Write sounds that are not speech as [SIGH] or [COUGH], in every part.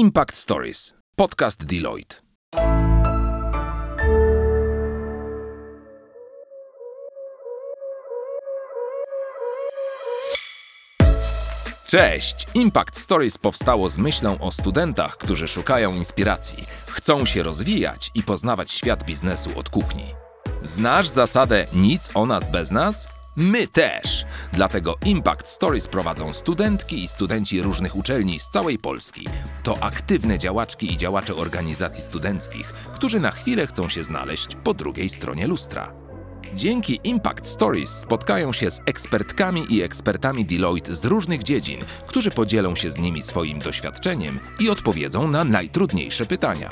Impact Stories, podcast Deloitte. Cześć! Impact Stories powstało z myślą o studentach, którzy szukają inspiracji, chcą się rozwijać i poznawać świat biznesu od kuchni. Znasz zasadę nic o nas bez nas? My też! Dlatego Impact Stories prowadzą studentki i studenci różnych uczelni z całej Polski. To aktywne działaczki i działacze organizacji studenckich, którzy na chwilę chcą się znaleźć po drugiej stronie lustra. Dzięki Impact Stories spotkają się z ekspertkami i ekspertami Deloitte z różnych dziedzin, którzy podzielą się z nimi swoim doświadczeniem i odpowiedzą na najtrudniejsze pytania.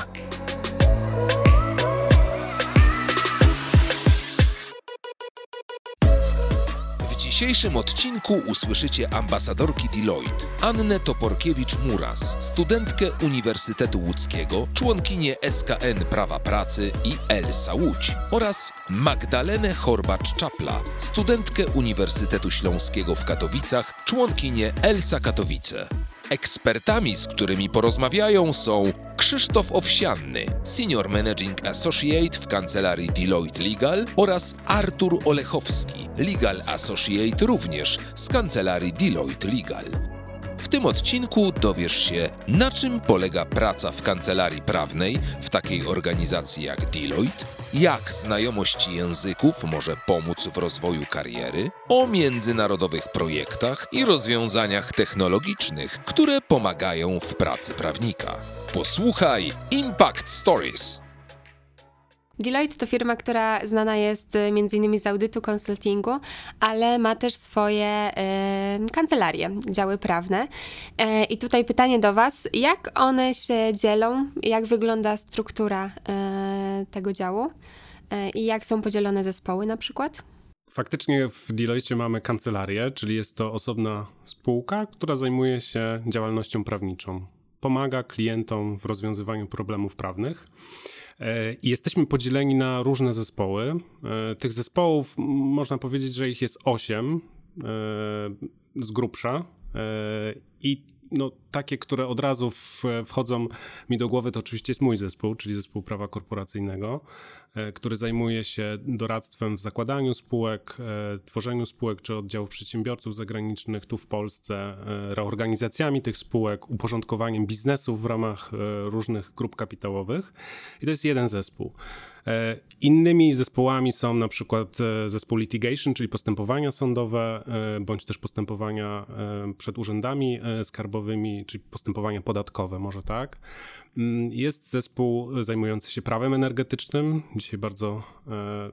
Dzisiejszym odcinku usłyszycie ambasadorki Deloitte, Annę Toporkiewicz-Muras, studentkę Uniwersytetu Łódzkiego, członkinię SKN Prawa Pracy i Elsa Łódź oraz Magdalenę Chorbacz-Czapla, studentkę Uniwersytetu Śląskiego w Katowicach, członkinię Elsa Katowice. Ekspertami, z którymi porozmawiają są Krzysztof Owsianny, Senior Managing Associate w kancelarii Deloitte Legal oraz Artur Olechowski, Legal Associate również z kancelarii Deloitte Legal. W tym odcinku dowiesz się, na czym polega praca w kancelarii prawnej w takiej organizacji jak Deloitte, jak znajomość języków może pomóc w rozwoju kariery, o międzynarodowych projektach i rozwiązaniach technologicznych, które pomagają w pracy prawnika. Posłuchaj Impact Stories. Deloitte to firma, która znana jest y, m.in. z audytu konsultingu, ale ma też swoje y, kancelarie, działy prawne. E, I tutaj pytanie do Was, jak one się dzielą, jak wygląda struktura y, tego działu e, i jak są podzielone zespoły na przykład? Faktycznie w Deloitte mamy kancelarię, czyli jest to osobna spółka, która zajmuje się działalnością prawniczą. Pomaga klientom w rozwiązywaniu problemów prawnych. E, I jesteśmy podzieleni na różne zespoły. E, tych zespołów można powiedzieć, że ich jest osiem e, z grubsza. I no, takie, które od razu w, wchodzą mi do głowy, to oczywiście jest mój zespół, czyli zespół prawa korporacyjnego, e, który zajmuje się doradztwem w zakładaniu spółek, e, tworzeniu spółek czy oddziałów przedsiębiorców zagranicznych tu w Polsce, e, reorganizacjami tych spółek, uporządkowaniem biznesów w ramach różnych grup kapitałowych. I to jest jeden zespół. Innymi zespołami są na przykład zespół litigation, czyli postępowania sądowe, bądź też postępowania przed urzędami skarbowymi, czyli postępowania podatkowe, może tak. Mm, jest zespół zajmujący się prawem energetycznym. Dzisiaj bardzo e,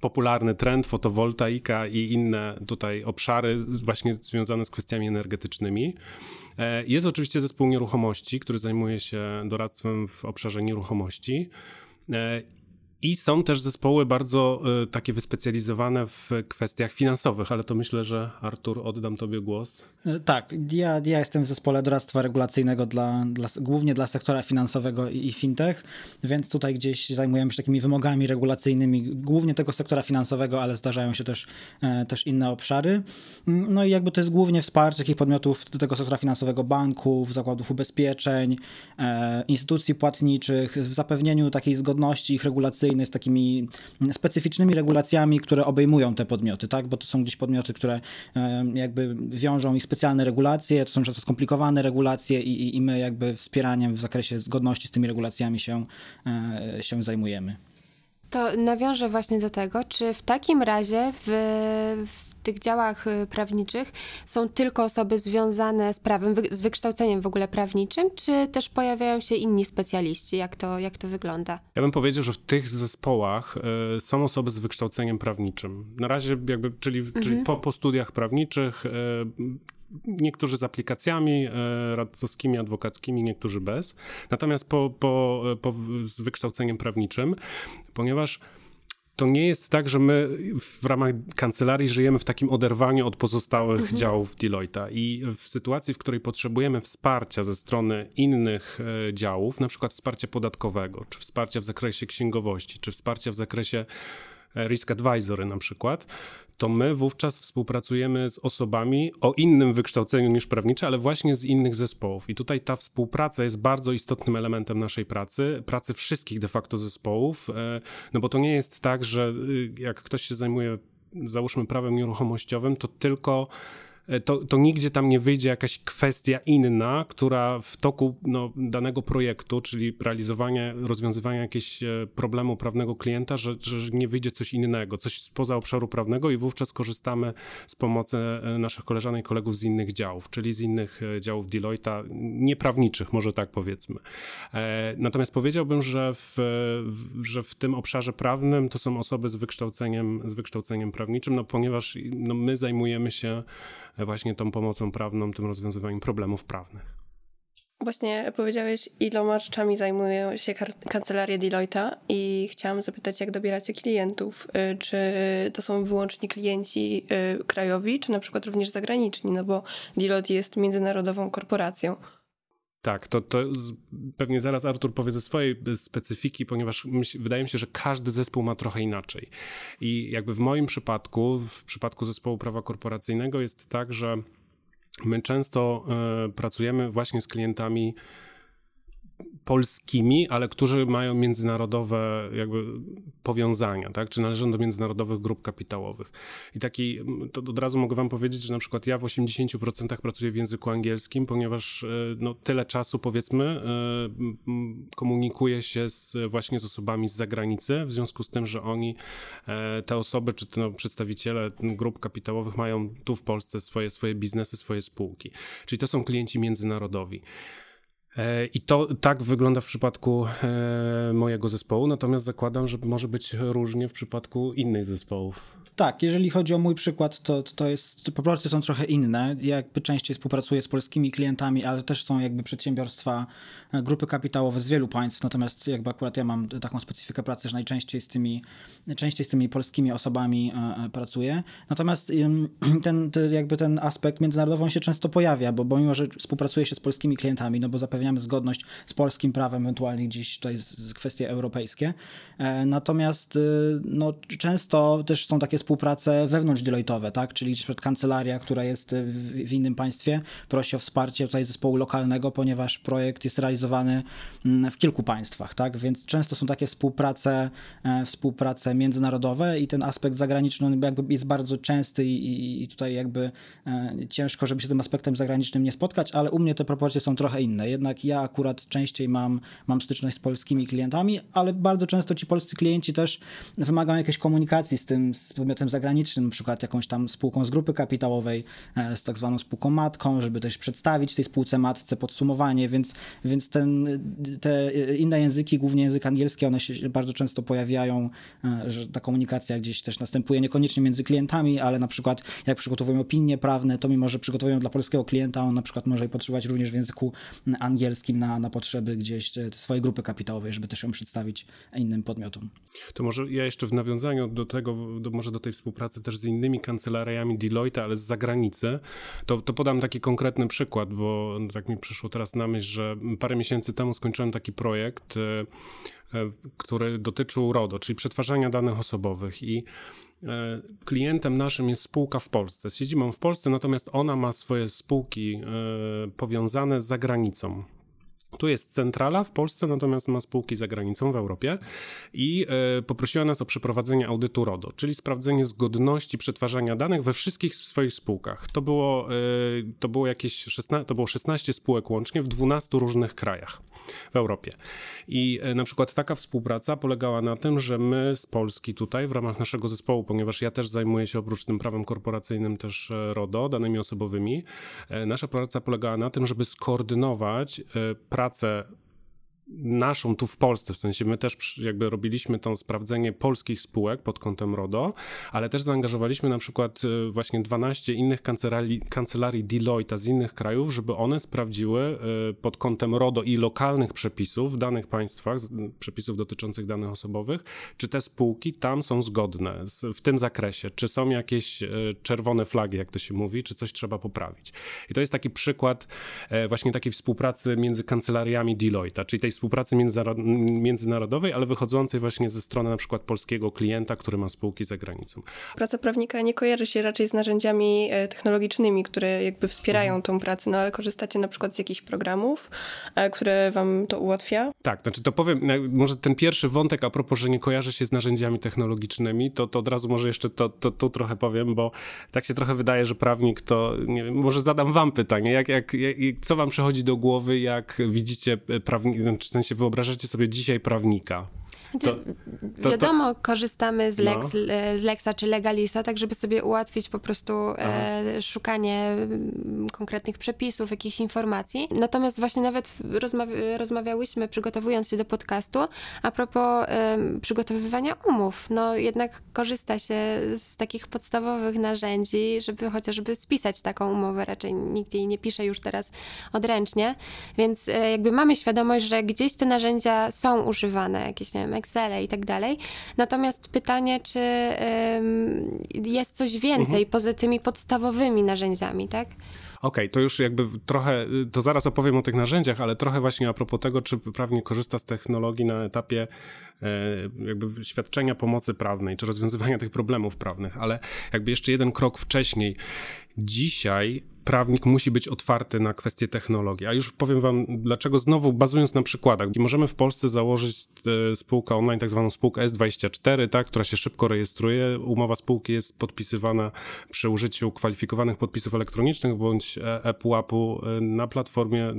popularny trend, fotowoltaika i inne tutaj obszary właśnie związane z kwestiami energetycznymi. E, jest oczywiście zespół nieruchomości, który zajmuje się doradztwem w obszarze nieruchomości. I są też zespoły bardzo y, takie wyspecjalizowane w kwestiach finansowych, ale to myślę, że Artur, oddam Tobie głos. E, tak, ja, ja jestem w zespole doradztwa regulacyjnego dla, dla, głównie dla sektora finansowego i, i fintech, więc tutaj gdzieś zajmujemy się takimi wymogami regulacyjnymi, głównie tego sektora finansowego, ale zdarzają się też, e, też inne obszary. Mm, no i jakby to jest głównie wsparcie takich podmiotów tego sektora finansowego, banków, zakładów ubezpieczeń, e, instytucji płatniczych, w zapewnieniu takiej zgodności ich regulacyjnej z takimi specyficznymi regulacjami, które obejmują te podmioty, tak? Bo to są gdzieś podmioty, które jakby wiążą ich specjalne regulacje, to są często skomplikowane regulacje i, i my jakby wspieraniem w zakresie zgodności z tymi regulacjami się, e, się zajmujemy. To nawiążę właśnie do tego, czy w takim razie w, w tych działach y, prawniczych są tylko osoby związane z prawem, z wykształceniem w ogóle prawniczym, czy też pojawiają się inni specjaliści? Jak to, jak to wygląda? Ja bym powiedział, że w tych zespołach y, są osoby z wykształceniem prawniczym. Na razie jakby, czyli, mhm. czyli po, po studiach prawniczych y, niektórzy z aplikacjami radcowskimi, adwokackimi, niektórzy bez. Natomiast po, po, po, z wykształceniem prawniczym, ponieważ to nie jest tak, że my w ramach kancelarii żyjemy w takim oderwaniu od pozostałych mhm. działów Deloitte'a i w sytuacji, w której potrzebujemy wsparcia ze strony innych e, działów, na przykład wsparcia podatkowego, czy wsparcia w zakresie księgowości, czy wsparcia w zakresie risk advisory na przykład, to my wówczas współpracujemy z osobami o innym wykształceniu niż prawnicze, ale właśnie z innych zespołów. I tutaj ta współpraca jest bardzo istotnym elementem naszej pracy, pracy wszystkich de facto zespołów, e, no bo to nie jest tak, że y, jak ktoś się zajmuje załóżmy prawem nieruchomościowym, to tylko to, to nigdzie tam nie wyjdzie jakaś kwestia inna, która w toku no, danego projektu, czyli realizowania, rozwiązywania jakiegoś e, problemu prawnego klienta, że, że nie wyjdzie coś innego, coś spoza obszaru prawnego i wówczas korzystamy z pomocy e, naszych koleżanek i kolegów z innych działów, czyli z innych działów Deloitte'a, nieprawniczych, może tak powiedzmy. Natomiast powiedziałbym, że w, że w tym obszarze prawnym to są osoby z wykształceniem, z wykształceniem prawniczym, no, ponieważ no, my zajmujemy się właśnie tą pomocą prawną, tym rozwiązywaniem problemów prawnych. Właśnie powiedziałeś, iloma rzeczami zajmuje się kancelaria Deloitte'a i chciałam zapytać, jak dobieracie klientów? Y, czy to są wyłącznie klienci y, krajowi, czy na przykład również zagraniczni? No bo Deloitte jest międzynarodową korporacją. Tak, to, to pewnie zaraz Artur powie ze swojej specyfiki, ponieważ wydaje mi się, że każdy zespół ma trochę inaczej. I jakby w moim przypadku, w przypadku zespołu prawa korporacyjnego jest tak, że my często y, pracujemy właśnie z klientami polskimi, ale którzy mają międzynarodowe jakby powiązania, tak? czy należą do międzynarodowych grup kapitałowych. I taki, to od razu mogę wam powiedzieć, że na przykład ja w 80% pracuję w języku angielskim, ponieważ e, no, tyle czasu powiedzmy e, komunikuję się z, właśnie z osobami z zagranicy, w związku z tym, że oni, e, te osoby, czy te no, przedstawiciele grup kapitałowych mają tu w Polsce swoje, swoje biznesy, swoje spółki. Czyli to są klienci międzynarodowi. E, I to tak wygląda w przypadku e, mojego zespołu, natomiast zakładam, że może być różnie w przypadku innych zespołów. Tak, jeżeli chodzi o mój przykład, to, to jest, to proporcje są trochę inne. Ja jakby częściej współpracuję z polskimi klientami, ale też są jakby przedsiębiorstwa, e, grupy kapitałowe z wielu państw, natomiast jakby akurat ja mam taką specyfikę pracy, że najczęściej z tymi, częściej z tymi polskimi osobami pracuję. Natomiast [CLEARS THROAT] ten, jakby ten aspekt międzynarodowy się często pojawia, bo, bo mimo, że współpracuję się z polskimi klientami, no bo zapewniam zgodność z polskim prawem, ewentualnie gdzieś tutaj z, kwestie europejskie. E, natomiast y, no, często też są takie współprace wewnątrz Deloitte'owe, tak? czyli kancelaria, która jest w, w innym państwie, prosi o wsparcie tutaj zespołu lokalnego, ponieważ projekt jest realizowany mm, w kilku państwach, tak? więc często są takie współprace, e, współprace międzynarodowe i ten aspekt zagraniczny jakby jest bardzo częsty i, i tutaj jakby e, ciężko, żeby się tym aspektem zagranicznym nie spotkać, ale u mnie te proporcje są trochę inne. Jednak ja akurat częściej mam, mam styczność z polskimi klientami, ale bardzo często ci polscy klienci też wymagają jakiejś komunikacji z tym z podmiotem zagranicznym, na przykład jakąś tam spółką z grupy kapitałowej, e, z tak zwaną spółką matką, żeby też przedstawić tej spółce matce podsumowanie, więc, więc ten, te inne języki, głównie język angielski, one się bardzo często pojawiają, e, że ta komunikacja gdzieś też następuje niekoniecznie między klientami, ale na przykład jak przygotowują opinie prawne, to mimo, że przygotowują dla polskiego klienta, on na przykład może je potrzebować również w języku angielskim, angielskim na, na potrzeby gdzieś e, swojej grupy kapitałowej, żeby też ją przedstawić innym podmiotom. To może ja jeszcze w nawiązaniu do tego, do, może do tej współpracy też z innymi kancelariami Deloitte, ale z zagranicy, to, to podam taki konkretny przykład, bo tak mi przyszło teraz na myśl, że parę miesięcy temu skończyłem taki projekt, e, e, który dotyczył RODO, czyli przetwarzania danych osobowych i klientem naszym jest spółka w Polsce, z siedzibą w Polsce, natomiast ona ma swoje spółki e, powiązane z zagranicą. Tu jest centrala w Polsce, natomiast ma spółki za granicą w Europie i e, poprosiła nas o przeprowadzenie audytu RODO, czyli sprawdzenie zgodności przetwarzania danych we wszystkich swoich spółkach. To było, e, to było jakieś 16, to było 16 spółek łącznie w 12 różnych krajach w Europie. I e, na przykład taka współpraca polegała na tym, że my z Polski tutaj w ramach naszego zespołu, ponieważ ja też zajmuję się oprócz tym prawem korporacyjnym też RODO, danymi osobowymi, nasza praca polegała na tym, żeby skoordynować e, pracę naszą tu w Polsce, w sensie my też jakby robiliśmy to sprawdzenie polskich spółek pod kątem RODO, ale też zaangażowaliśmy na przykład y, właśnie 12 innych kancelarii, kancelarii Deloitte z innych krajów, żeby one sprawdziły y, pod kątem RODO i lokalnych przepisów w danych państwach, przepisów dotyczących danych osobowych, czy te spółki tam są zgodne w tym zakresie, czy są jakieś y, czerwone flagi, jak to się mówi, czy coś trzeba poprawić. I to jest taki przykład właśnie takiej współpracy między kancelariami Deloitte, czyli tej współpracy międzynarodowej, ale wychodzącej właśnie ze strony na przykład polskiego klienta, który ma spółki za granicą. Praca prawnika nie kojarzy się raczej z narzędziami e, technologicznymi, które jakby wspierają mhm. tą pracę, no ale korzystacie na przykład z jakichś programów, e, które wam to ułatwia? Tak, znaczy to powiem, może ten pierwszy wątek a propos, że nie kojarzy się z narzędziami technologicznymi, to, to od razu może jeszcze to, to, to trochę powiem, bo tak się trochę wydaje, że prawnik to, nie wiem, może zadam wam pytanie, jak, jak, jak, co wam przychodzi do głowy, jak widzicie prawnika, znaczy w sensie wyobrażacie sobie dzisiaj prawnika? Znaczy, to, to, wiadomo, to... korzystamy z, Lex, no. z Lexa czy Legalisa, tak żeby sobie ułatwić po prostu e, szukanie mm, konkretnych przepisów, jakichś informacji. Natomiast właśnie nawet rozmawia, rozmawiałyśmy, przygotowując się do podcastu, a propos e, przygotowywania umów. No jednak korzysta się z takich podstawowych narzędzi, żeby chociażby spisać taką umowę. Raczej nikt jej nie pisze już teraz odręcznie, więc e, jakby mamy świadomość, że gdzieś te narzędzia są używane, jakieś nie wiem, Excel i tak dalej. Natomiast pytanie, czy jest coś więcej mhm. poza tymi podstawowymi narzędziami, tak? Okej, okay, to już jakby trochę, to zaraz opowiem o tych narzędziach, ale trochę właśnie a propos tego, czy prawnie korzysta z technologii na etapie e, jakby świadczenia pomocy prawnej, czy rozwiązywania tych problemów prawnych, ale jakby jeszcze jeden krok wcześniej. Dzisiaj prawnik musi być otwarty na kwestie technologii. A już powiem wam, dlaczego znowu bazując na przykładach. Możemy w Polsce założyć e, spółkę online, tak zwaną spółkę S24, tak, która się szybko rejestruje. Umowa spółki jest podpisywana przy użyciu kwalifikowanych podpisów elektronicznych bądź ePUAP-u e, na platformie e,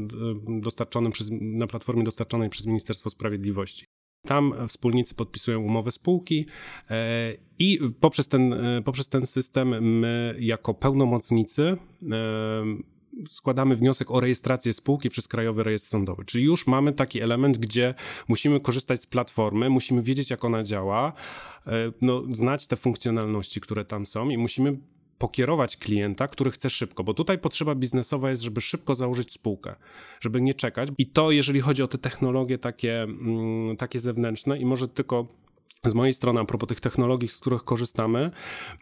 dostarczonym przez, na platformie dostarczonej przez Ministerstwo Sprawiedliwości. Tam wspólnicy podpisują umowę spółki e, i poprzez ten, e, poprzez ten system my jako pełnomocnicy e, składamy wniosek o rejestrację spółki przez Krajowy Rejestr Sądowy. Czyli już mamy taki element, gdzie musimy korzystać z platformy, musimy wiedzieć, jak ona działa, no, znać te funkcjonalności, które tam są i musimy pokierować klienta, który chce szybko, bo tutaj potrzeba biznesowa jest, żeby szybko założyć spółkę, żeby nie czekać. I to, jeżeli chodzi o te technologie takie, mm, takie zewnętrzne, i może tylko z mojej strony, a propos tych technologii, z których korzystamy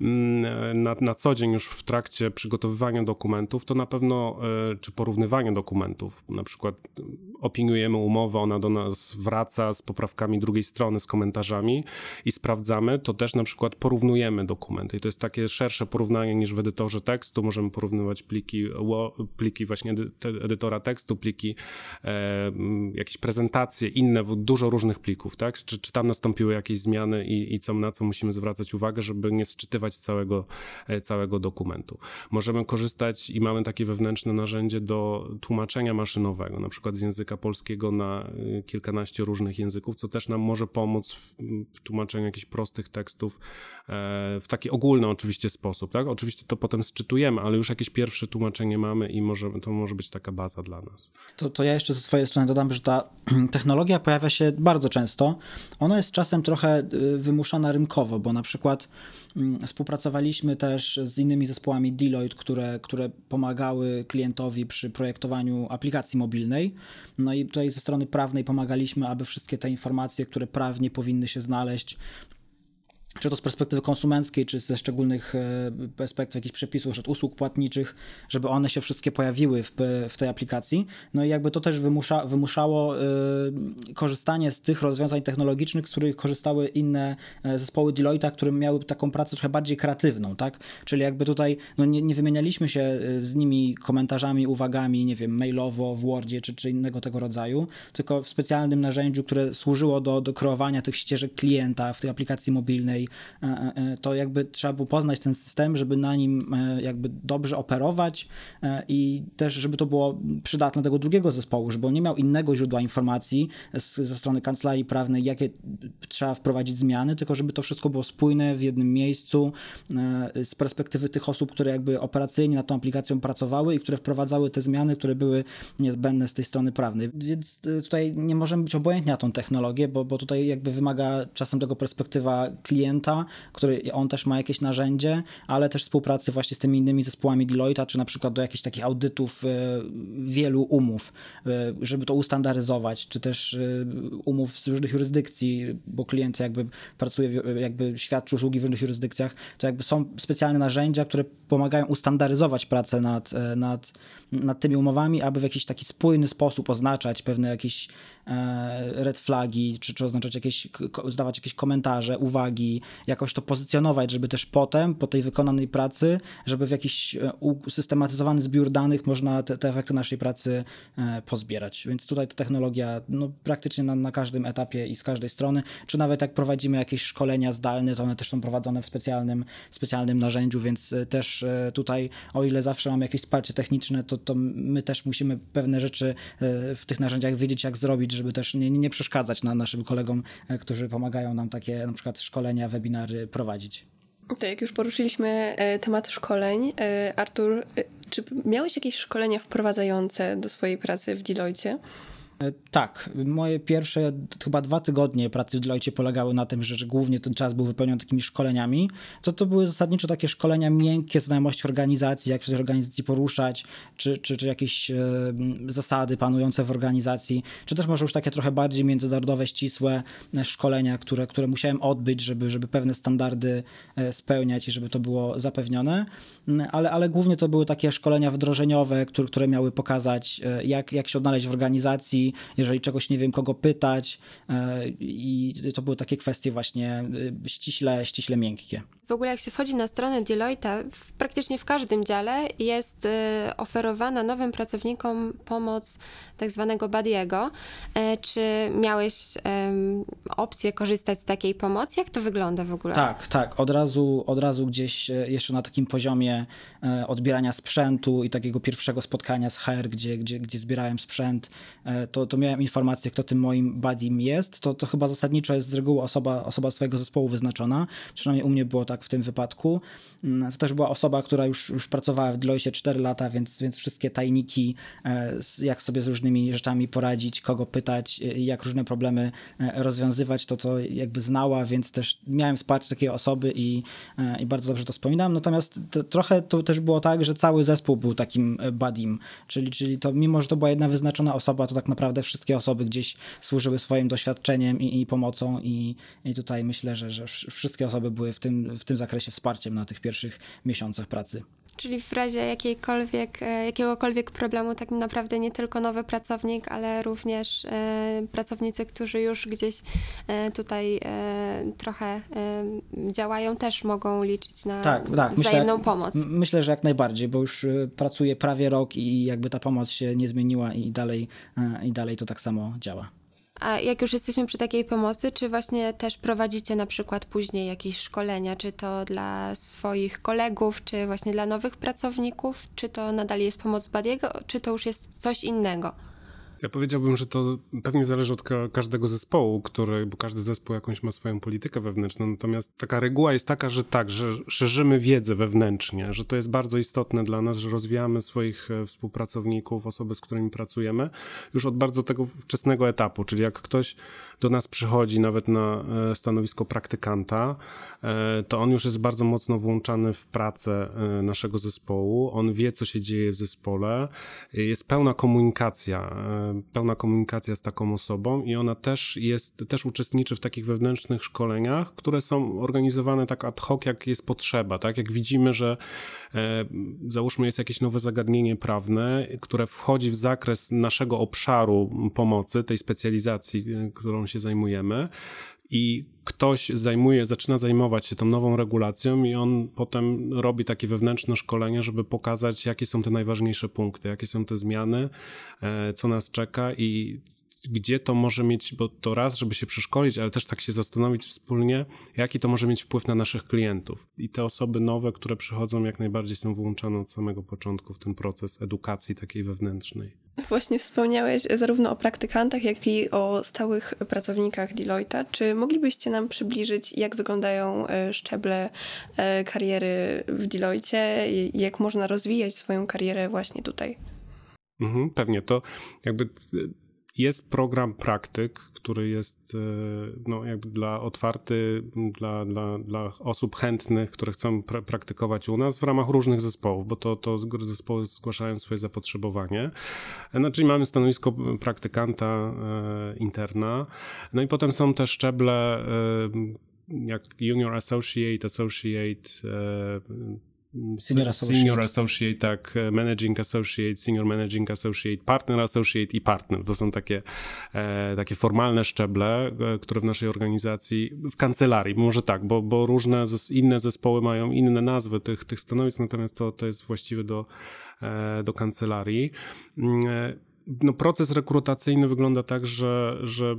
mm, na, na co dzień już w trakcie przygotowywania dokumentów, to na pewno, e, czy porównywania dokumentów, na przykład opiniujemy umowę, ona do nas wraca z poprawkami drugiej strony, z komentarzami i sprawdzamy, to też na przykład porównujemy dokumenty. I to jest takie szersze porównanie niż w edytorze tekstu, możemy porównywać pliki, pliki właśnie edytora tekstu, pliki, e, jakieś prezentacje, inne, dużo różnych plików, tak? Czy, czy tam nastąpiły jakieś zmiany i, i co, na co musimy zwracać uwagę, żeby nie sczytywać całego, e, całego dokumentu. Możemy korzystać i mamy takie wewnętrzne narzędzie do tłumaczenia maszynowego, na przykład z języka polskiego na e, kilkanaście różnych języków, co też nam może pomóc w, w tłumaczeniu jakichś prostych tekstów e, w taki ogólny oczywiście sposób, tak? Oczywiście to potem sczytujemy, ale już jakieś pierwsze tłumaczenie mamy i może, to może być taka baza dla nas. To, to ja jeszcze ze swojej strony dodam, że ta [CLEARS THROAT] technologia pojawia się bardzo często. Ona jest czasem trochę Y, wymuszana rynkowo, bo na przykład mm, współpracowaliśmy też z innymi zespołami Deloitte, które, które pomagały klientowi przy projektowaniu aplikacji mobilnej. No i tutaj ze strony prawnej pomagaliśmy, aby wszystkie te informacje, które prawnie powinny się znaleźć, czy to z perspektywy konsumenckiej, czy ze szczególnych e, perspektyw jakichś przepisów, czy usług płatniczych, żeby one się wszystkie pojawiły w, w tej aplikacji. No i jakby to też wymusza, wymuszało y, korzystanie z tych rozwiązań technologicznych, z których korzystały inne e, zespoły Deloitte'a, które miały taką pracę trochę bardziej kreatywną, tak? Czyli jakby tutaj no nie, nie wymienialiśmy się z nimi komentarzami, uwagami, nie wiem, mailowo, w Wordzie, czy, czy innego tego rodzaju, tylko w specjalnym narzędziu, które służyło do, do kreowania tych ścieżek klienta w tej aplikacji mobilnej, E, e, e, to jakby trzeba było poznać ten system, żeby na nim jakby dobrze operować i też, żeby to było przydatne tego drugiego zespołu, żeby on nie miał innego źródła informacji z, ze strony kancelarii prawnej, jakie trzeba wprowadzić zmiany, tylko żeby to wszystko było spójne w jednym miejscu z perspektywy tych osób, które jakby operacyjnie nad tą aplikacją pracowały i które wprowadzały te zmiany, które były niezbędne z tej strony prawnej. Więc tutaj nie możemy być obojętni na tą technologię, bo, bo tutaj jakby wymaga czasem tego perspektywa klienta, klienta, który on też ma jakieś narzędzie, ale też współpracy właśnie z tymi innymi zespołami Deloitte, czy na przykład do jakichś takich audytów wielu umów, żeby to ustandaryzować, czy też umów z różnych jurysdykcji, bo klient jakby pracuje, jakby świadczy usługi w różnych jurysdykcjach, to jakby są specjalne narzędzia, które pomagają ustandaryzować pracę nad, nad, nad tymi umowami, aby w jakiś taki spójny sposób oznaczać pewne jakieś e, red flagi, czy, czy oznaczać jakieś, zdawać jakieś komentarze, uwagi, jakoś to pozycjonować, żeby też potem, po tej wykonanej pracy, żeby w jakiś e, usystematyzowany zbiór danych można te, te efekty naszej pracy e, pozbierać. Więc tutaj ta technologia no, praktycznie na, na każdym etapie i z każdej strony, czy nawet jak prowadzimy jakieś szkolenia zdalne, to one też są prowadzone w specjalnym, specjalnym narzędziu, więc też tutaj, o ile zawsze mamy jakieś wsparcie techniczne, to, to my też musimy pewne rzeczy e, w tych narzędziach wiedzieć, jak zrobić, żeby też nie, nie przeszkadzać na naszym kolegom, e, którzy pomagają nam takie na przykład szkolenia, webinary prowadzić. To jak już poruszyliśmy e, temat szkoleń, Artur, czy miałeś jakieś szkolenia wprowadzające do swojej pracy w Deloitte? E, tak, moje pierwsze chyba dwa tygodnie pracy w Deloitte polegały na tym, że, że, głównie ten czas był wypełniony takimi szkoleniami. To, to były zasadniczo takie szkolenia miękkie, znajomości organizacji, jak się w organizacji poruszać, czy, czy, czy jakieś e, zasady panujące w organizacji, czy też może już takie trochę bardziej międzynarodowe, ścisłe e, szkolenia, które, które musiałem odbyć, żeby, żeby pewne standardy e, spełniać i żeby to było zapewnione. Mm, ale, ale głównie to były takie szkolenia wdrożeniowe, które, które miały pokazać, jak, jak się odnaleźć w organizacji, jeżeli czegoś nie wiem, kogo pytać. E, I to były takie kwestie właśnie e, ściśle, ściśle miękkie. W ogóle jak się wchodzi na stronę Deloitte, w, praktycznie w każdym dziale jest y, oferowana nowym pracownikom pomoc tak zwanego Badiego. Y, czy miałeś opcję korzystać z takiej pomocy? Jak to wygląda w ogóle? Tak, tak. Od razu, od razu gdzieś jeszcze na takim poziomie odbierania sprzętu i takiego pierwszego spotkania z HR, gdzie, gdzie, gdzie zbierałem sprzęt, to, to miałem informację, kto tym moim badim jest. To, to chyba zasadniczo jest z reguły osoba, osoba z twojego zespołu wyznaczona. Przynajmniej u mnie było tak tak w tym wypadku. Mm, to też była osoba, która już, już pracowała w Deloitte 4 lata, więc, więc wszystkie tajniki, e, jak sobie z różnymi rzeczami poradzić, kogo pytać, e, jak różne problemy e, rozwiązywać, to to jakby znała, więc też miałem wsparcie takiej osoby i, i bardzo dobrze to wspominam. Natomiast to, trochę to też było tak, że cały zespół był takim buddym, czyli, czyli to mimo, że to była jedna wyznaczona osoba, to tak naprawdę wszystkie osoby gdzieś służyły swoim doświadczeniem i, i pomocą i, i tutaj myślę, że, że wszystkie osoby były w tym, w w tym zakresie wsparciem na tych pierwszych miesiącach pracy. Czyli w razie jakiejkolwiek, e, jakiegokolwiek problemu, tak naprawdę nie tylko nowy pracownik, ale również e, pracownicy, którzy już gdzieś e, tutaj trochę działają, też mogą liczyć na tak, tak. wzajemną myślę, pomoc. Myślę, że jak najbardziej, bo już pracuję prawie rok i jakby ta pomoc się nie zmieniła i dalej, i dalej to tak samo działa. A jak już jesteśmy przy takiej pomocy, czy właśnie też prowadzicie na przykład później jakieś szkolenia, czy to dla swoich kolegów, czy właśnie dla nowych pracowników, czy to nadal jest pomoc Badiego, czy to już jest coś innego? Ja powiedziałbym, że to pewnie zależy od każdego zespołu, który, bo każdy zespół jakąś ma swoją politykę wewnętrzną. Natomiast taka reguła jest taka, że tak, że szerzymy wiedzę wewnętrznie, że to jest bardzo istotne dla nas, że rozwijamy swoich e, współpracowników, osoby, z którymi pracujemy, już od bardzo tego wczesnego etapu. Czyli jak ktoś do nas przychodzi, nawet na e, stanowisko praktykanta, e, to on już jest bardzo mocno włączany w pracę naszego zespołu. On wie, co się dzieje w zespole. Jest pełna komunikacja pełna komunikacja z taką osobą i ona też jest, też uczestniczy w takich wewnętrznych szkoleniach, które są organizowane tak ad hoc, jak jest potrzeba, tak? Jak widzimy, że e, załóżmy jest jakieś nowe zagadnienie prawne, które wchodzi w zakres naszego obszaru pomocy, tej specjalizacji, e, którą się zajmujemy, i ktoś zajmuje, zaczyna zajmować się tą nową regulacją i on potem robi takie wewnętrzne szkolenie, żeby pokazać, jakie są te najważniejsze punkty, jakie są te zmiany, e, co nas czeka i gdzie to może mieć, bo to raz, żeby się przeszkolić, ale też tak się zastanowić wspólnie, jaki to może mieć wpływ na naszych klientów. I te osoby nowe, które przychodzą, jak najbardziej są włączane od samego początku w ten proces edukacji takiej wewnętrznej. Właśnie wspomniałeś zarówno o praktykantach, jak i o stałych pracownikach Deloitte. Czy moglibyście nam przybliżyć, jak wyglądają e, szczeble e, kariery w Deloitte jak można rozwijać swoją karierę właśnie tutaj? Mhm, pewnie to jakby jest program praktyk, który jest e, no, jakby dla otwarty dla, dla, dla osób chętnych, które chcą pra praktykować u nas w ramach różnych zespołów, bo to, to zespoły zgłaszają swoje zapotrzebowanie. No, czyli mamy stanowisko praktykanta e, interna. No i potem są te szczeble e, jak junior associate, associate, e, Senior associate. Senior associate, tak, managing associate, senior managing associate, partner associate i partner. To są takie, e, takie formalne szczeble, e, które w naszej organizacji, w kancelarii, może tak, bo, bo różne zes inne zespoły mają inne nazwy tych, tych stanowisk, natomiast to, to jest właściwe do, e, do kancelarii. E, no, proces rekrutacyjny wygląda tak, że, że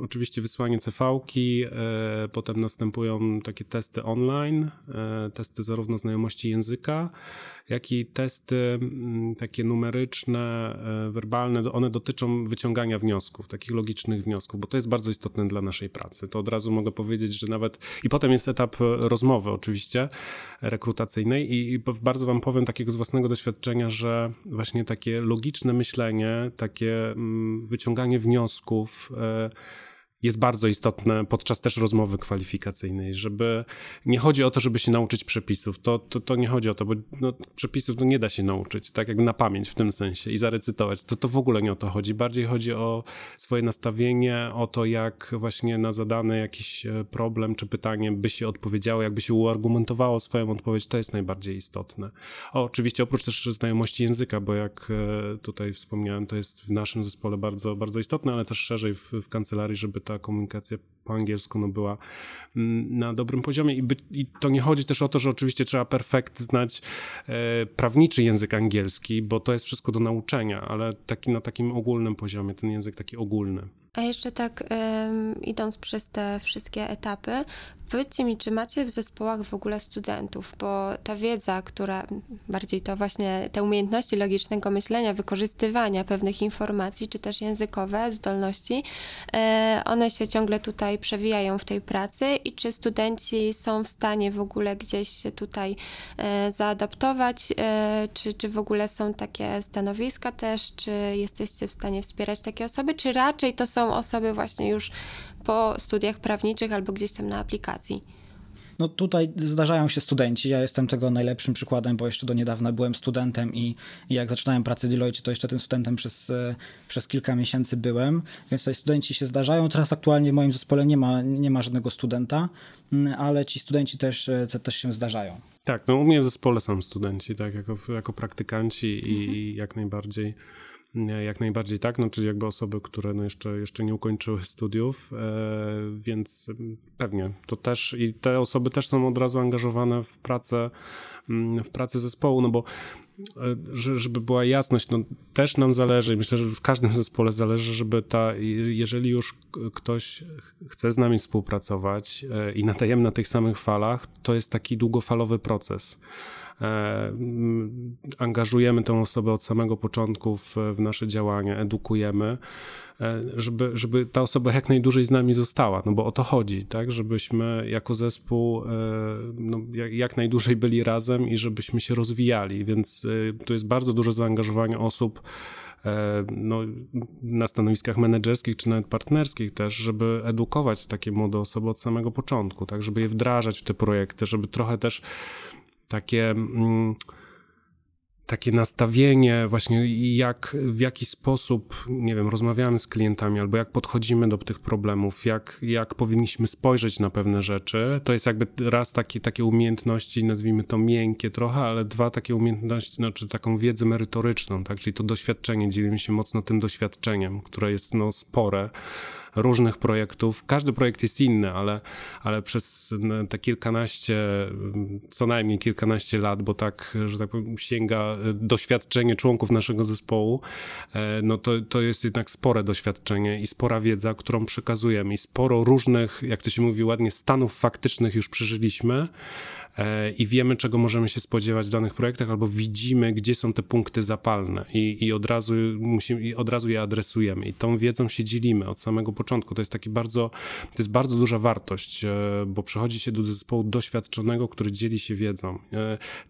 oczywiście wysłanie CV-ki, e, potem następują takie testy online, e, testy zarówno znajomości języka, jak i testy mm, takie numeryczne, e, werbalne. One dotyczą wyciągania wniosków, takich logicznych wniosków, bo to jest bardzo istotne dla naszej pracy. To od razu mogę powiedzieć, że nawet. I potem jest etap rozmowy, oczywiście, rekrutacyjnej, i, i bardzo Wam powiem takiego z własnego doświadczenia, że właśnie takie logiczne myślenie, takie mm, wyciąganie wniosków, e, jest bardzo istotne podczas też rozmowy kwalifikacyjnej, żeby nie chodzi o to, żeby się nauczyć przepisów. To, to, to nie chodzi o to, bo no, przepisów to nie da się nauczyć, tak jakby na pamięć w tym sensie i zarecytować. To, to w ogóle nie o to chodzi. Bardziej chodzi o swoje nastawienie, o to, jak właśnie na zadany jakiś e, problem czy pytanie by się odpowiedziało, jakby się uargumentowało swoją odpowiedź. To jest najbardziej istotne. O, oczywiście oprócz też znajomości języka, bo jak e, tutaj wspomniałem, to jest w naszym zespole bardzo, bardzo istotne, ale też szerzej w, w kancelarii, żeby ta komunikacja po angielsku no, była mm, na dobrym poziomie I, by, i to nie chodzi też o to, że oczywiście trzeba perfekt znać e, prawniczy język angielski, bo to jest wszystko do nauczenia, ale taki na takim ogólnym poziomie, ten język taki ogólny. A jeszcze tak um, idąc przez te wszystkie etapy, powiedzcie mi, czy macie w zespołach w ogóle studentów, bo ta wiedza, która bardziej to właśnie te umiejętności logicznego myślenia, wykorzystywania pewnych informacji, czy też językowe zdolności, e, one się ciągle tutaj przewijają w tej pracy i czy studenci są w stanie w ogóle gdzieś się tutaj e, zaadaptować, e, czy, czy w ogóle są takie stanowiska też, czy jesteście w stanie wspierać takie osoby, czy raczej to są osoby właśnie już po studiach prawniczych albo gdzieś tam na aplikacji. No tutaj zdarzają się studenci. Ja jestem tego najlepszym przykładem, bo jeszcze do niedawna byłem studentem i, i jak zaczynałem pracę w Deloitte, to jeszcze tym studentem przez, e, przez kilka miesięcy byłem, więc tutaj studenci się zdarzają. Teraz aktualnie w moim zespole nie ma, nie ma żadnego studenta, ale ci studenci też, e, te, też się zdarzają. Tak, no u mnie w zespole są studenci, tak, jako, jako praktykanci i, i jak najbardziej jak najbardziej tak, no, czyli jakby osoby, które no jeszcze, jeszcze nie ukończyły studiów, e, więc pewnie to też i te osoby też są od razu angażowane w pracę, w pracę zespołu, no bo e, żeby była jasność, no też nam zależy, myślę, że w każdym [LAUGHS] zespole zależy, żeby ta, jeżeli już ktoś chce z nami współpracować e, i nadajemy na tych samych falach, to jest taki długofalowy proces. E, angażujemy tę osobę od samego początku w, w nasze działania, edukujemy, żeby, żeby ta osoba jak najdłużej z nami została, no bo o to chodzi, tak, żebyśmy jako zespół e, no, jak, najdłużej byli razem i żebyśmy się rozwijali, więc tu jest bardzo duże zaangażowanie osób, no, na stanowiskach menedżerskich czy nawet partnerskich też, żeby edukować takie młode osoby od samego początku, tak, żeby je wdrażać w te projekty, żeby trochę też takie. Mm, takie nastawienie, właśnie jak, w jaki sposób, nie wiem, rozmawiamy z klientami, albo jak podchodzimy do tych problemów, jak, jak powinniśmy spojrzeć na pewne rzeczy. To jest jakby raz takie, takie umiejętności, nazwijmy to miękkie trochę, ale dwa takie umiejętności, znaczy taką wiedzę merytoryczną, tak, czyli to doświadczenie, dzielimy się mocno tym doświadczeniem, które jest no spore różnych projektów. Każdy projekt jest inny, ale, ale przez te kilkanaście, co najmniej kilkanaście lat, bo tak, że tak powiem, sięga doświadczenie członków naszego zespołu, e, no to, to jest jednak spore doświadczenie i spora wiedza, którą przekazujemy i sporo różnych, jak to się mówi ładnie, stanów faktycznych już przeżyliśmy e, i wiemy, czego możemy się spodziewać w danych projektach, albo widzimy, gdzie są te punkty zapalne i, i, od, razu musimy, i od razu je adresujemy. I tą wiedzą się dzielimy od samego początku. To jest taki bardzo, to jest bardzo duża wartość, e, bo przychodzi się do zespołu doświadczonego, który dzieli się wiedzą,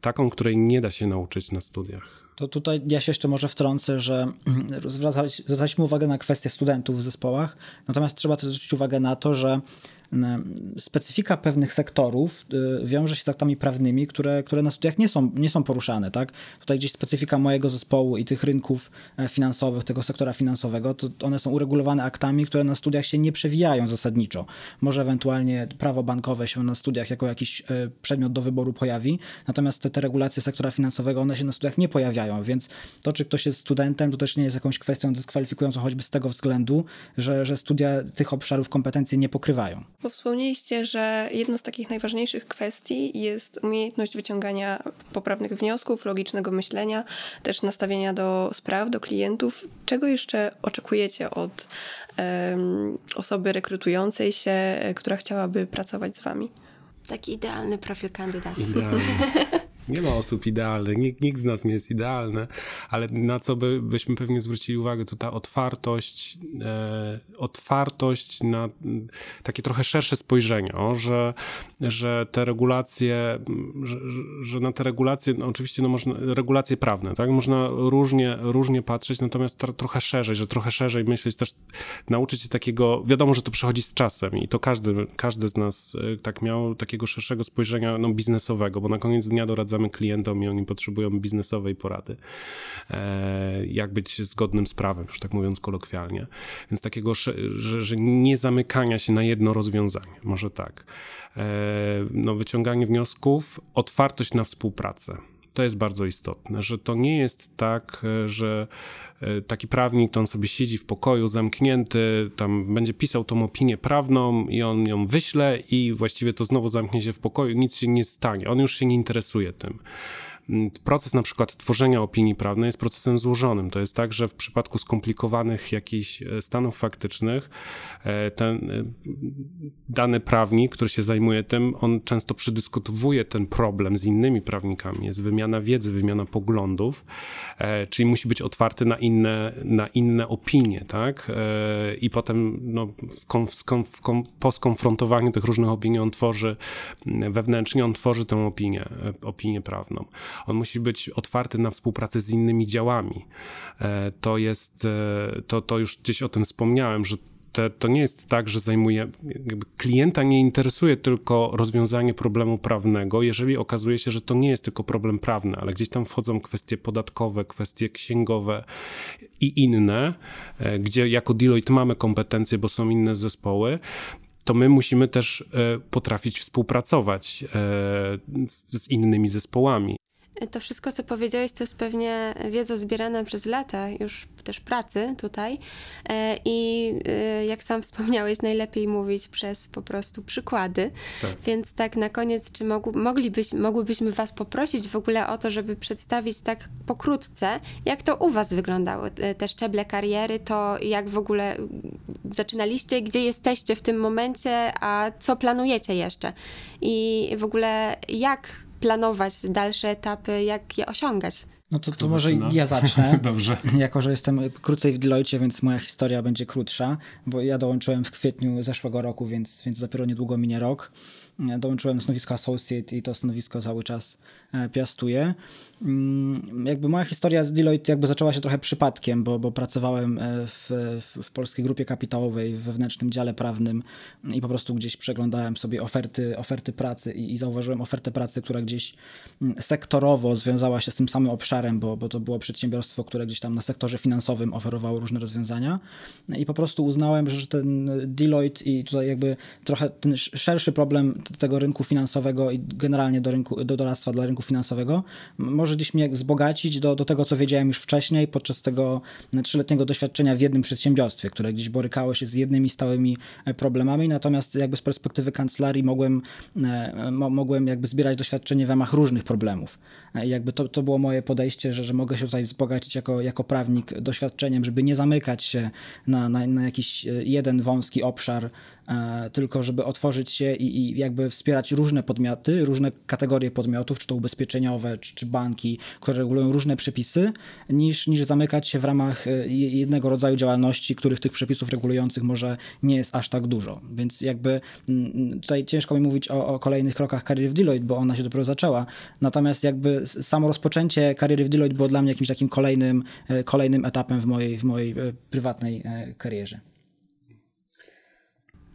taką, której nie da się nauczyć na studiach. To tutaj ja się jeszcze może wtrącę, że zwracaliśmy uwagę na kwestię studentów w zespołach, natomiast trzeba też zwrócić uwagę na to, że specyfika pewnych sektorów y, wiąże się z aktami prawnymi, które, które na studiach nie są, nie są poruszane. Tak? Tutaj gdzieś specyfika mojego zespołu i tych rynków e, finansowych, tego sektora finansowego, to one są uregulowane aktami, które na studiach się nie przewijają zasadniczo. Może ewentualnie prawo bankowe się na studiach jako jakiś e, przedmiot do wyboru pojawi, natomiast te, te regulacje sektora finansowego, one się na studiach nie pojawiają, więc to, czy ktoś jest studentem, to też nie jest jakąś kwestią dyskwalifikującą choćby z tego względu, że, że studia tych obszarów kompetencji nie pokrywają. Bo wspomnieliście, że jedną z takich najważniejszych kwestii jest umiejętność wyciągania poprawnych wniosków, logicznego myślenia, też nastawienia do spraw, do klientów. Czego jeszcze oczekujecie od um, osoby rekrutującej się, która chciałaby pracować z wami? Taki idealny profil kandydata. Idealny. [LAUGHS] Nie ma osób idealnych, nikt, nikt z nas nie jest idealny, ale na co by, byśmy pewnie zwrócili uwagę, to ta otwartość, e, otwartość na takie trochę szersze spojrzenie, o, że, że te regulacje, że, że na te regulacje, no oczywiście no można, regulacje prawne, tak, można różnie, różnie patrzeć, natomiast trochę szerzej, że trochę szerzej myśleć, też nauczyć się takiego, wiadomo, że to przychodzi z czasem i to każdy, każdy z nas e, tak miał takiego szerszego spojrzenia no, biznesowego, bo na koniec dnia doradzamy klientom i oni potrzebują biznesowej porady, e, jak być zgodnym z prawem, już tak mówiąc kolokwialnie. Więc takiego, że, że nie zamykania się na jedno rozwiązanie, może tak. E, no, wyciąganie wniosków, otwartość na współpracę. To jest bardzo istotne, że to nie jest tak, e, że taki prawnik to on sobie siedzi w pokoju zamknięty, tam będzie pisał tą opinię prawną i on ją wyśle i właściwie to znowu zamknie się w pokoju, nic się nie stanie. On już się nie interesuje tym. Mm, proces na przykład tworzenia opinii prawnej jest procesem złożonym. To jest tak, że w przypadku skomplikowanych jakichś e, stanów faktycznych e, ten e, dany prawnik, który się zajmuje tym, on często przedyskutowuje ten problem z innymi prawnikami. Jest wymiana wiedzy, wymiana poglądów, czyli musi być otwarty na inne, na inne opinie, tak? I potem no, w po skonfrontowaniu tych różnych opinii on tworzy wewnętrznie, on tworzy tę opinię, opinię prawną on musi być otwarty na współpracę z innymi działami. E, to jest, e, to, to już gdzieś o tym wspomniałem, że te, to nie jest tak, że zajmuje, klienta nie interesuje tylko rozwiązanie problemu prawnego, jeżeli okazuje się, że to nie jest tylko problem prawny, ale gdzieś tam wchodzą kwestie podatkowe, kwestie księgowe i inne, e, gdzie jako Deloitte mamy kompetencje, bo są inne zespoły, to my musimy też potrafić współpracować z, z innymi zespołami. To wszystko, co powiedziałeś, to jest pewnie wiedza zbierana przez lata już też pracy tutaj e, i e, jak sam wspomniałeś, najlepiej mówić przez po prostu przykłady. Tak. Więc tak na koniec, czy mogł, moglibyś, mogłybyśmy Was poprosić w ogóle o to, żeby przedstawić tak pokrótce, jak to u Was wyglądało, te szczeble kariery, to jak w ogóle zaczynaliście, gdzie jesteście w tym momencie, a co planujecie jeszcze i w ogóle jak planować dalsze etapy, jak je osiągać. No to, to może zaczyna? ja zacznę. [LAUGHS] Dobrze. Jako, że jestem krócej w Deloitte, więc moja historia będzie krótsza, bo ja dołączyłem w kwietniu zeszłego roku, więc, więc dopiero niedługo minie rok. Dołączyłem stanowisko associate i to stanowisko cały czas e, piastuję. Mm, jakby moja historia z Deloitte jakby zaczęła się trochę przypadkiem, bo, bo pracowałem e, w, w polskiej grupie kapitałowej w wewnętrznym dziale prawnym i po prostu gdzieś przeglądałem sobie oferty, oferty pracy i, i zauważyłem ofertę pracy, która gdzieś mm, sektorowo związała się z tym samym obszarem, bo, bo to było przedsiębiorstwo, które gdzieś tam na sektorze finansowym oferowało różne rozwiązania i po prostu uznałem, że ten Deloitte i tutaj jakby trochę ten szerszy problem tego rynku finansowego i generalnie do rynku, do doradztwa dla rynku finansowego może gdzieś mnie wzbogacić do, do tego, co wiedziałem już wcześniej podczas tego trzyletniego doświadczenia w jednym przedsiębiorstwie, które gdzieś borykało się z jednymi stałymi e, problemami, natomiast jakby z perspektywy kancelarii mogłem, e, mogłem jakby zbierać doświadczenie w ramach różnych problemów. E, jakby to, to było moje podejście, że, że mogę się tutaj wzbogacić jako, jako prawnik doświadczeniem, żeby nie zamykać się na, na, na jakiś jeden wąski obszar E, tylko żeby otworzyć się i, i, jakby wspierać różne podmioty, różne kategorie podmiotów, czy to ubezpieczeniowe, czy, czy banki, które regulują różne przepisy, niż, niż zamykać się w ramach e, jednego rodzaju działalności, których tych przepisów regulujących może nie jest aż tak dużo. Więc jakby tutaj ciężko mi mówić o, o kolejnych krokach kariery w Deloitte, bo ona się dopiero zaczęła. Natomiast jakby samo rozpoczęcie kariery kariery w Deloitte było dla mnie jakimś takim kolejnym, kolejnym etapem w mojej, w mojej prywatnej karierze.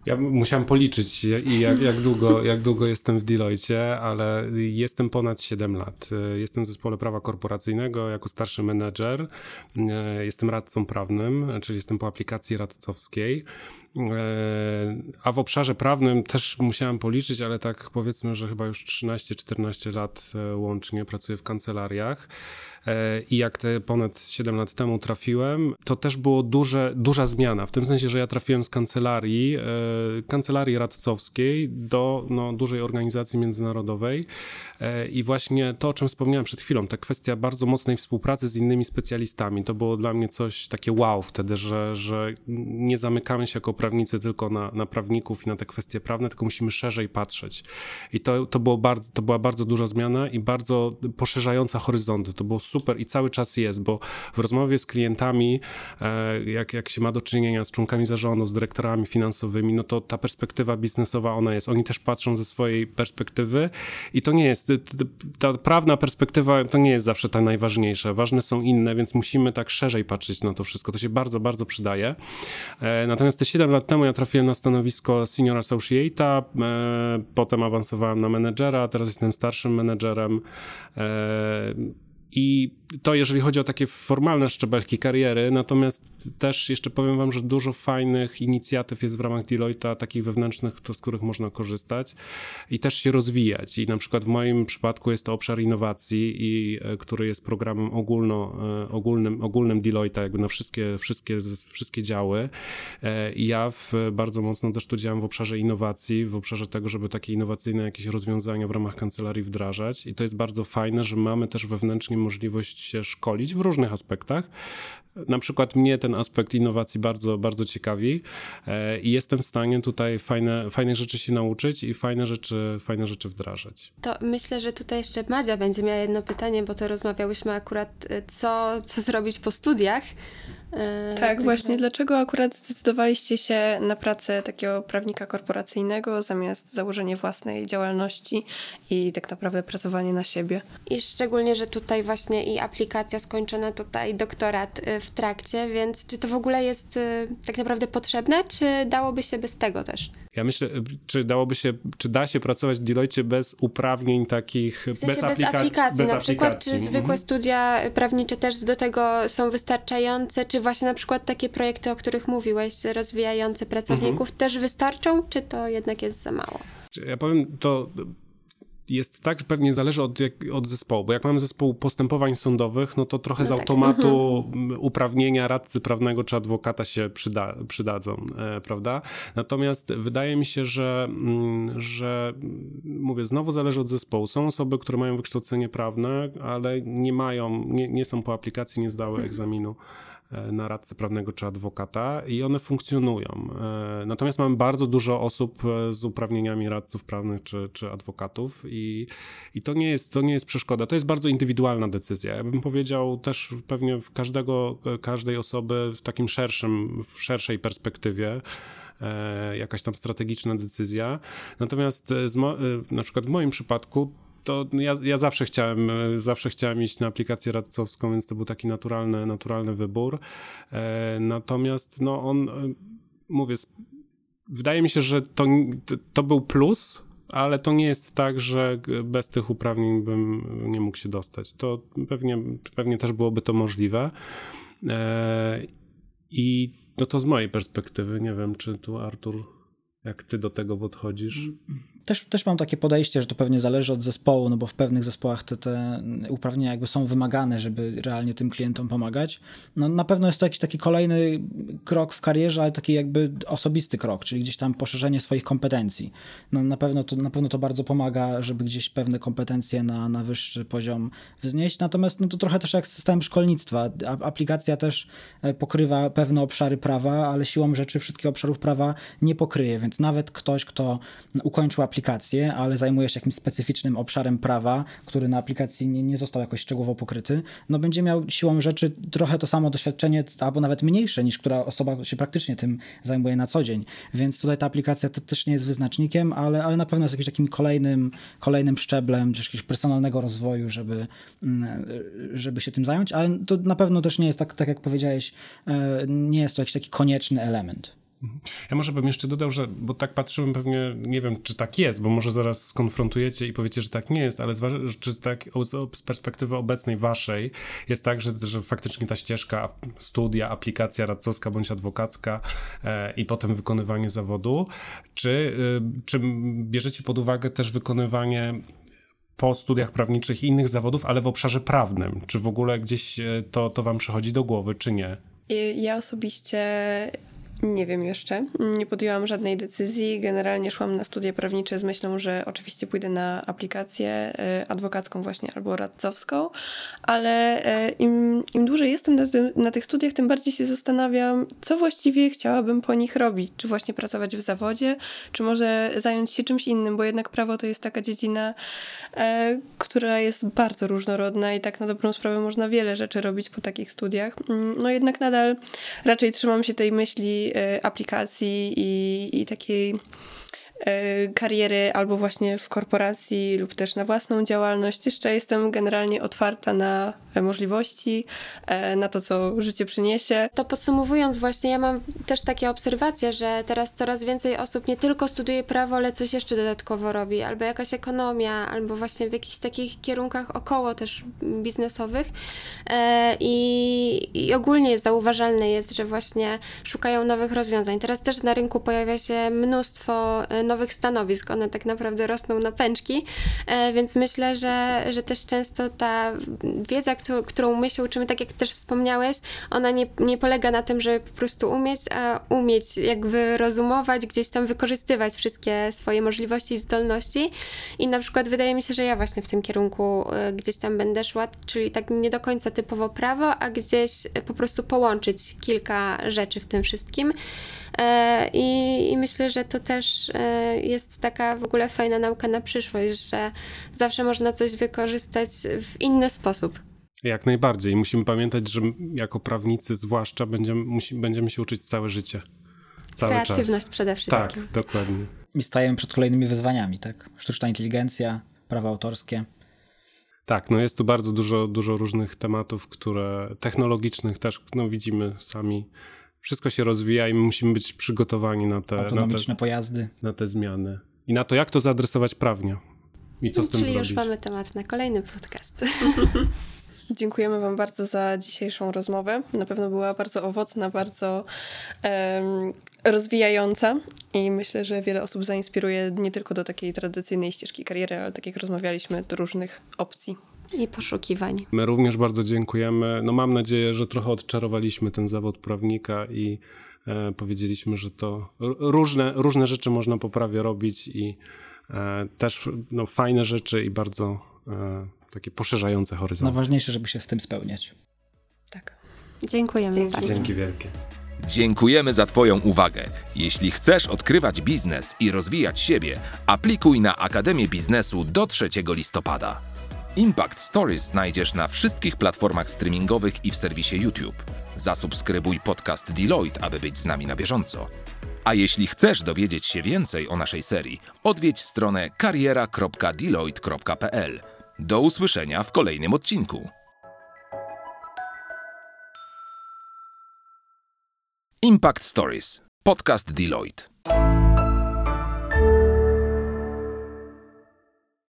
Ja musiałem policzyć, jak, jak, długo, jak długo jestem w Deloitte, ale jestem ponad 7 lat. Jestem w zespole prawa korporacyjnego jako starszy menedżer. Jestem radcą prawnym, czyli jestem po aplikacji radcowskiej. A w obszarze prawnym też musiałem policzyć, ale tak powiedzmy, że chyba już 13-14 lat łącznie pracuję w kancelariach. E, i jak te ponad 7 lat temu trafiłem, to też było duże, duża zmiana, w tym sensie, że ja trafiłem z kancelarii, e, kancelarii radcowskiej do no, dużej organizacji międzynarodowej. E, i właśnie to, o czym wspomniałem przed chwilą, ta kwestia bardzo mocnej współpracy z innymi specjalistami, to było dla mnie coś takie wow wtedy, że, że nie zamykamy się jako prawnicy tylko na, na prawników i na te kwestie prawne, tylko musimy szerzej patrzeć. I to, to, było bardzo, to była bardzo duża zmiana i bardzo poszerzająca horyzonty. To było super i cały czas jest, bo w rozmowie z klientami, e, jak, jak się ma do czynienia z członkami zarządu, z dyrektorami finansowymi, no to ta perspektywa biznesowa ona jest. Oni też patrzą ze swojej perspektywy i to nie jest, ta prawna perspektywa to nie jest zawsze ta najważniejsza. Ważne są inne, więc musimy tak szerzej patrzeć na to wszystko. To się bardzo, bardzo przydaje. E, natomiast te 7 lat temu ja trafiłem na stanowisko senior associate'a, e, potem awansowałem na menedżera, teraz jestem starszym menedżerem. I to jeżeli chodzi o takie formalne szczebelki kariery, natomiast też jeszcze powiem wam, że dużo fajnych inicjatyw jest w ramach Deloitte'a, takich wewnętrznych, to, z których można korzystać i też się rozwijać. I na przykład w moim przypadku jest to obszar innowacji, i, e, który jest programem ogólno, e, ogólnym, ogólnym Deloitte'a, jakby na wszystkie, wszystkie, wszystkie działy. E, I ja w, bardzo mocno też tu działam w obszarze innowacji, w obszarze tego, żeby takie innowacyjne jakieś rozwiązania w ramach kancelarii wdrażać. I to jest bardzo fajne, że mamy też wewnętrznie możliwość się szkolić w różnych aspektach. Na przykład mnie ten aspekt innowacji bardzo, bardzo ciekawi e, i jestem w stanie tutaj fajne, fajne rzeczy się nauczyć i fajne rzeczy, fajne rzeczy wdrażać. To myślę, że tutaj jeszcze Madzia będzie miała jedno pytanie, bo to rozmawiałyśmy akurat, e, co, co zrobić po studiach. E, tak, właśnie. Dlaczego akurat zdecydowaliście się na pracę takiego prawnika korporacyjnego zamiast założenie własnej działalności i tak naprawdę pracowanie na siebie? I szczególnie, że tutaj właśnie i aplikacja skończona, tutaj doktorat y, w trakcie, więc czy to w ogóle jest y, tak naprawdę potrzebne, czy dałoby się bez tego też? Ja myślę, czy dałoby się, czy da się pracować w Deloitte bez uprawnień takich, w sensie bez, aplikacji, aplikacji. Bez na przykład, czy zwykłe mhm. studia prawnicze też do tego są wystarczające, czy właśnie na przykład takie projekty, o których mówiłeś, rozwijające pracowników, mhm. też wystarczą, czy to jednak jest za mało? Ja powiem, to jest tak, że pewnie zależy od, jak, od zespołu, bo jak mamy zespół postępowań sądowych, no to trochę no z tak. automatu tak. uprawnienia radcy prawnego czy adwokata się przyda, przydadzą, e, prawda? Natomiast wydaje mi się, że, mm, że mówię, znowu zależy od zespołu. Są osoby, które mają wykształcenie prawne, ale nie mają, nie, nie są po aplikacji, nie zdały mhm. egzaminu E, na radcę prawnego czy adwokata i one funkcjonują. E, natomiast mamy bardzo dużo osób e, z uprawnieniami radców prawnych czy, czy adwokatów i, i to, nie jest, to nie jest przeszkoda. To jest bardzo indywidualna decyzja. Ja bym powiedział też pewnie w każdego, każdej osoby w takim szerszym, w szerszej perspektywie jakaś tam strategiczna decyzja. Natomiast na przykład w moim przypadku to ja, ja zawsze chciałem, zawsze chciałem iść na aplikację radcowską, więc to był taki naturalny, naturalny wybór. E, natomiast no on, e, mówię, wydaje mi się, że to, to był plus, ale to nie jest tak, że bez tych uprawnień bym nie mógł się dostać. To pewnie, pewnie też byłoby to możliwe. E, I no to z mojej perspektywy, nie wiem, czy tu Artur, jak ty do tego podchodzisz? Też, też mam takie podejście, że to pewnie zależy od zespołu, no bo w pewnych zespołach te, te uprawnienia jakby są wymagane, żeby realnie tym klientom pomagać. No na pewno jest to jakiś taki kolejny krok w karierze, ale taki jakby osobisty krok, czyli gdzieś tam poszerzenie swoich kompetencji. No na pewno to, na pewno to bardzo pomaga, żeby gdzieś pewne kompetencje na, na wyższy poziom wznieść. Natomiast no to trochę też jak system szkolnictwa. Aplikacja też e, pokrywa pewne obszary prawa, ale siłą rzeczy wszystkich obszarów prawa nie pokryje, więc nawet ktoś, kto ukończył aplikację, ale zajmuje się jakimś specyficznym obszarem prawa, który na aplikacji nie, nie został jakoś szczegółowo pokryty, no będzie miał siłą rzeczy trochę to samo doświadczenie, albo nawet mniejsze niż która osoba się praktycznie tym zajmuje na co dzień. Więc tutaj ta aplikacja to też nie jest wyznacznikiem, ale, ale na pewno jest jakimś takim kolejnym, kolejnym szczeblem, czy jakiegoś personalnego rozwoju, żeby, mm, żeby się tym zająć, ale to na pewno też nie jest tak, tak jak powiedziałeś, e, nie jest to jakiś taki konieczny element. Ja może bym jeszcze dodał, że, bo tak patrzyłem pewnie, nie wiem, czy tak jest, bo może zaraz skonfrontujecie i powiecie, że tak nie jest, ale czy tak z perspektywy obecnej waszej jest tak, że, że faktycznie ta ścieżka studia, aplikacja radcowska bądź adwokacka e, i potem wykonywanie zawodu, czy, e, czy bierzecie pod uwagę też wykonywanie po studiach prawniczych i innych zawodów, ale w obszarze prawnym? Czy w ogóle gdzieś e, to, to wam przychodzi do głowy, czy nie? Ja osobiście nie wiem jeszcze. Nie podjęłam żadnej decyzji. Generalnie szłam na studia prawnicze z myślą, że oczywiście pójdę na aplikację e, adwokacką właśnie albo radcowską, ale e, im, im dłużej jestem na, tym, na tych studiach, tym bardziej się zastanawiam, co właściwie chciałabym po nich robić. Czy właśnie pracować w zawodzie, czy może zająć się czymś innym, bo jednak prawo to jest taka dziedzina, e, która jest bardzo różnorodna i tak na dobrą sprawę można wiele rzeczy robić po takich studiach. Mm, no jednak nadal raczej trzymam się tej myśli aplikacji i, i takiej y, kariery albo właśnie w korporacji lub też na własną działalność. Jeszcze jestem generalnie otwarta na możliwości, e, na to, co życie przyniesie. To podsumowując właśnie, ja mam też takie obserwacje, że teraz coraz więcej osób nie tylko studiuje prawo, ale coś jeszcze dodatkowo robi, albo jakaś ekonomia, albo właśnie w jakichś takich kierunkach około też biznesowych e, i, i ogólnie zauważalne jest, że właśnie szukają nowych rozwiązań. Teraz też na rynku pojawia się mnóstwo e, nowych stanowisk, one tak naprawdę rosną na pęczki, więc myślę, że, że też często ta wiedza, którą my się uczymy, tak jak też wspomniałeś, ona nie, nie polega na tym, żeby po prostu umieć, a umieć jakby rozumować, gdzieś tam wykorzystywać wszystkie swoje możliwości i zdolności. I na przykład wydaje mi się, że ja właśnie w tym kierunku y, gdzieś tam będę szła, czyli tak nie do końca typowo prawo, a gdzieś po prostu połączyć kilka rzeczy w tym wszystkim. E, I, I, myślę, że to też e, jest taka w ogóle fajna nauka na przyszłość, że zawsze można coś wykorzystać w inny sposób. Jak najbardziej. Musimy pamiętać, że jako prawnicy zwłaszcza będziemy, musi, będziemy się uczyć całe życie. Cały Kreatywność czas. przede wszystkim. Tak, dokładnie. I stajemy przed kolejnymi wyzwaniami, tak? Sztuczna inteligencja, prawa autorskie. Tak, no jest tu bardzo dużo, dużo różnych tematów, które technologicznych też no widzimy sami. Wszystko się rozwija i my musimy być przygotowani na te, Autonomiczne na te, pojazdy. na te zmiany. I na to, jak to zaadresować prawnie. I co z tym Czyli zrobić. już mamy temat na kolejny podcast. [LAUGHS] Dziękujemy Wam bardzo za dzisiejszą rozmowę. Na pewno była bardzo owocna, bardzo um, rozwijająca i myślę, że wiele osób zainspiruje nie tylko do takiej tradycyjnej ścieżki kariery, ale tak jak rozmawialiśmy, do różnych opcji. I poszukiwań. My również bardzo dziękujemy. No mam nadzieję, że trochę odczarowaliśmy ten zawód prawnika i e, powiedzieliśmy, że to różne, różne rzeczy można poprawnie robić i e, też no, fajne rzeczy i bardzo e, takie poszerzające horyzonty. Najważniejsze, żeby się z tym spełniać. Tak. Dziękujemy Dzięki. bardzo. Dzięki wielkie. Dziękujemy za Twoją uwagę. Jeśli chcesz odkrywać biznes i rozwijać siebie, aplikuj na Akademię Biznesu do 3 listopada. Impact Stories znajdziesz na wszystkich platformach streamingowych i w serwisie YouTube. Zasubskrybuj podcast Deloitte, aby być z nami na bieżąco. A jeśli chcesz dowiedzieć się więcej o naszej serii, odwiedź stronę kariera.deloitte.pl. Do usłyszenia w kolejnym odcinku. Impact Stories. Podcast Deloitte.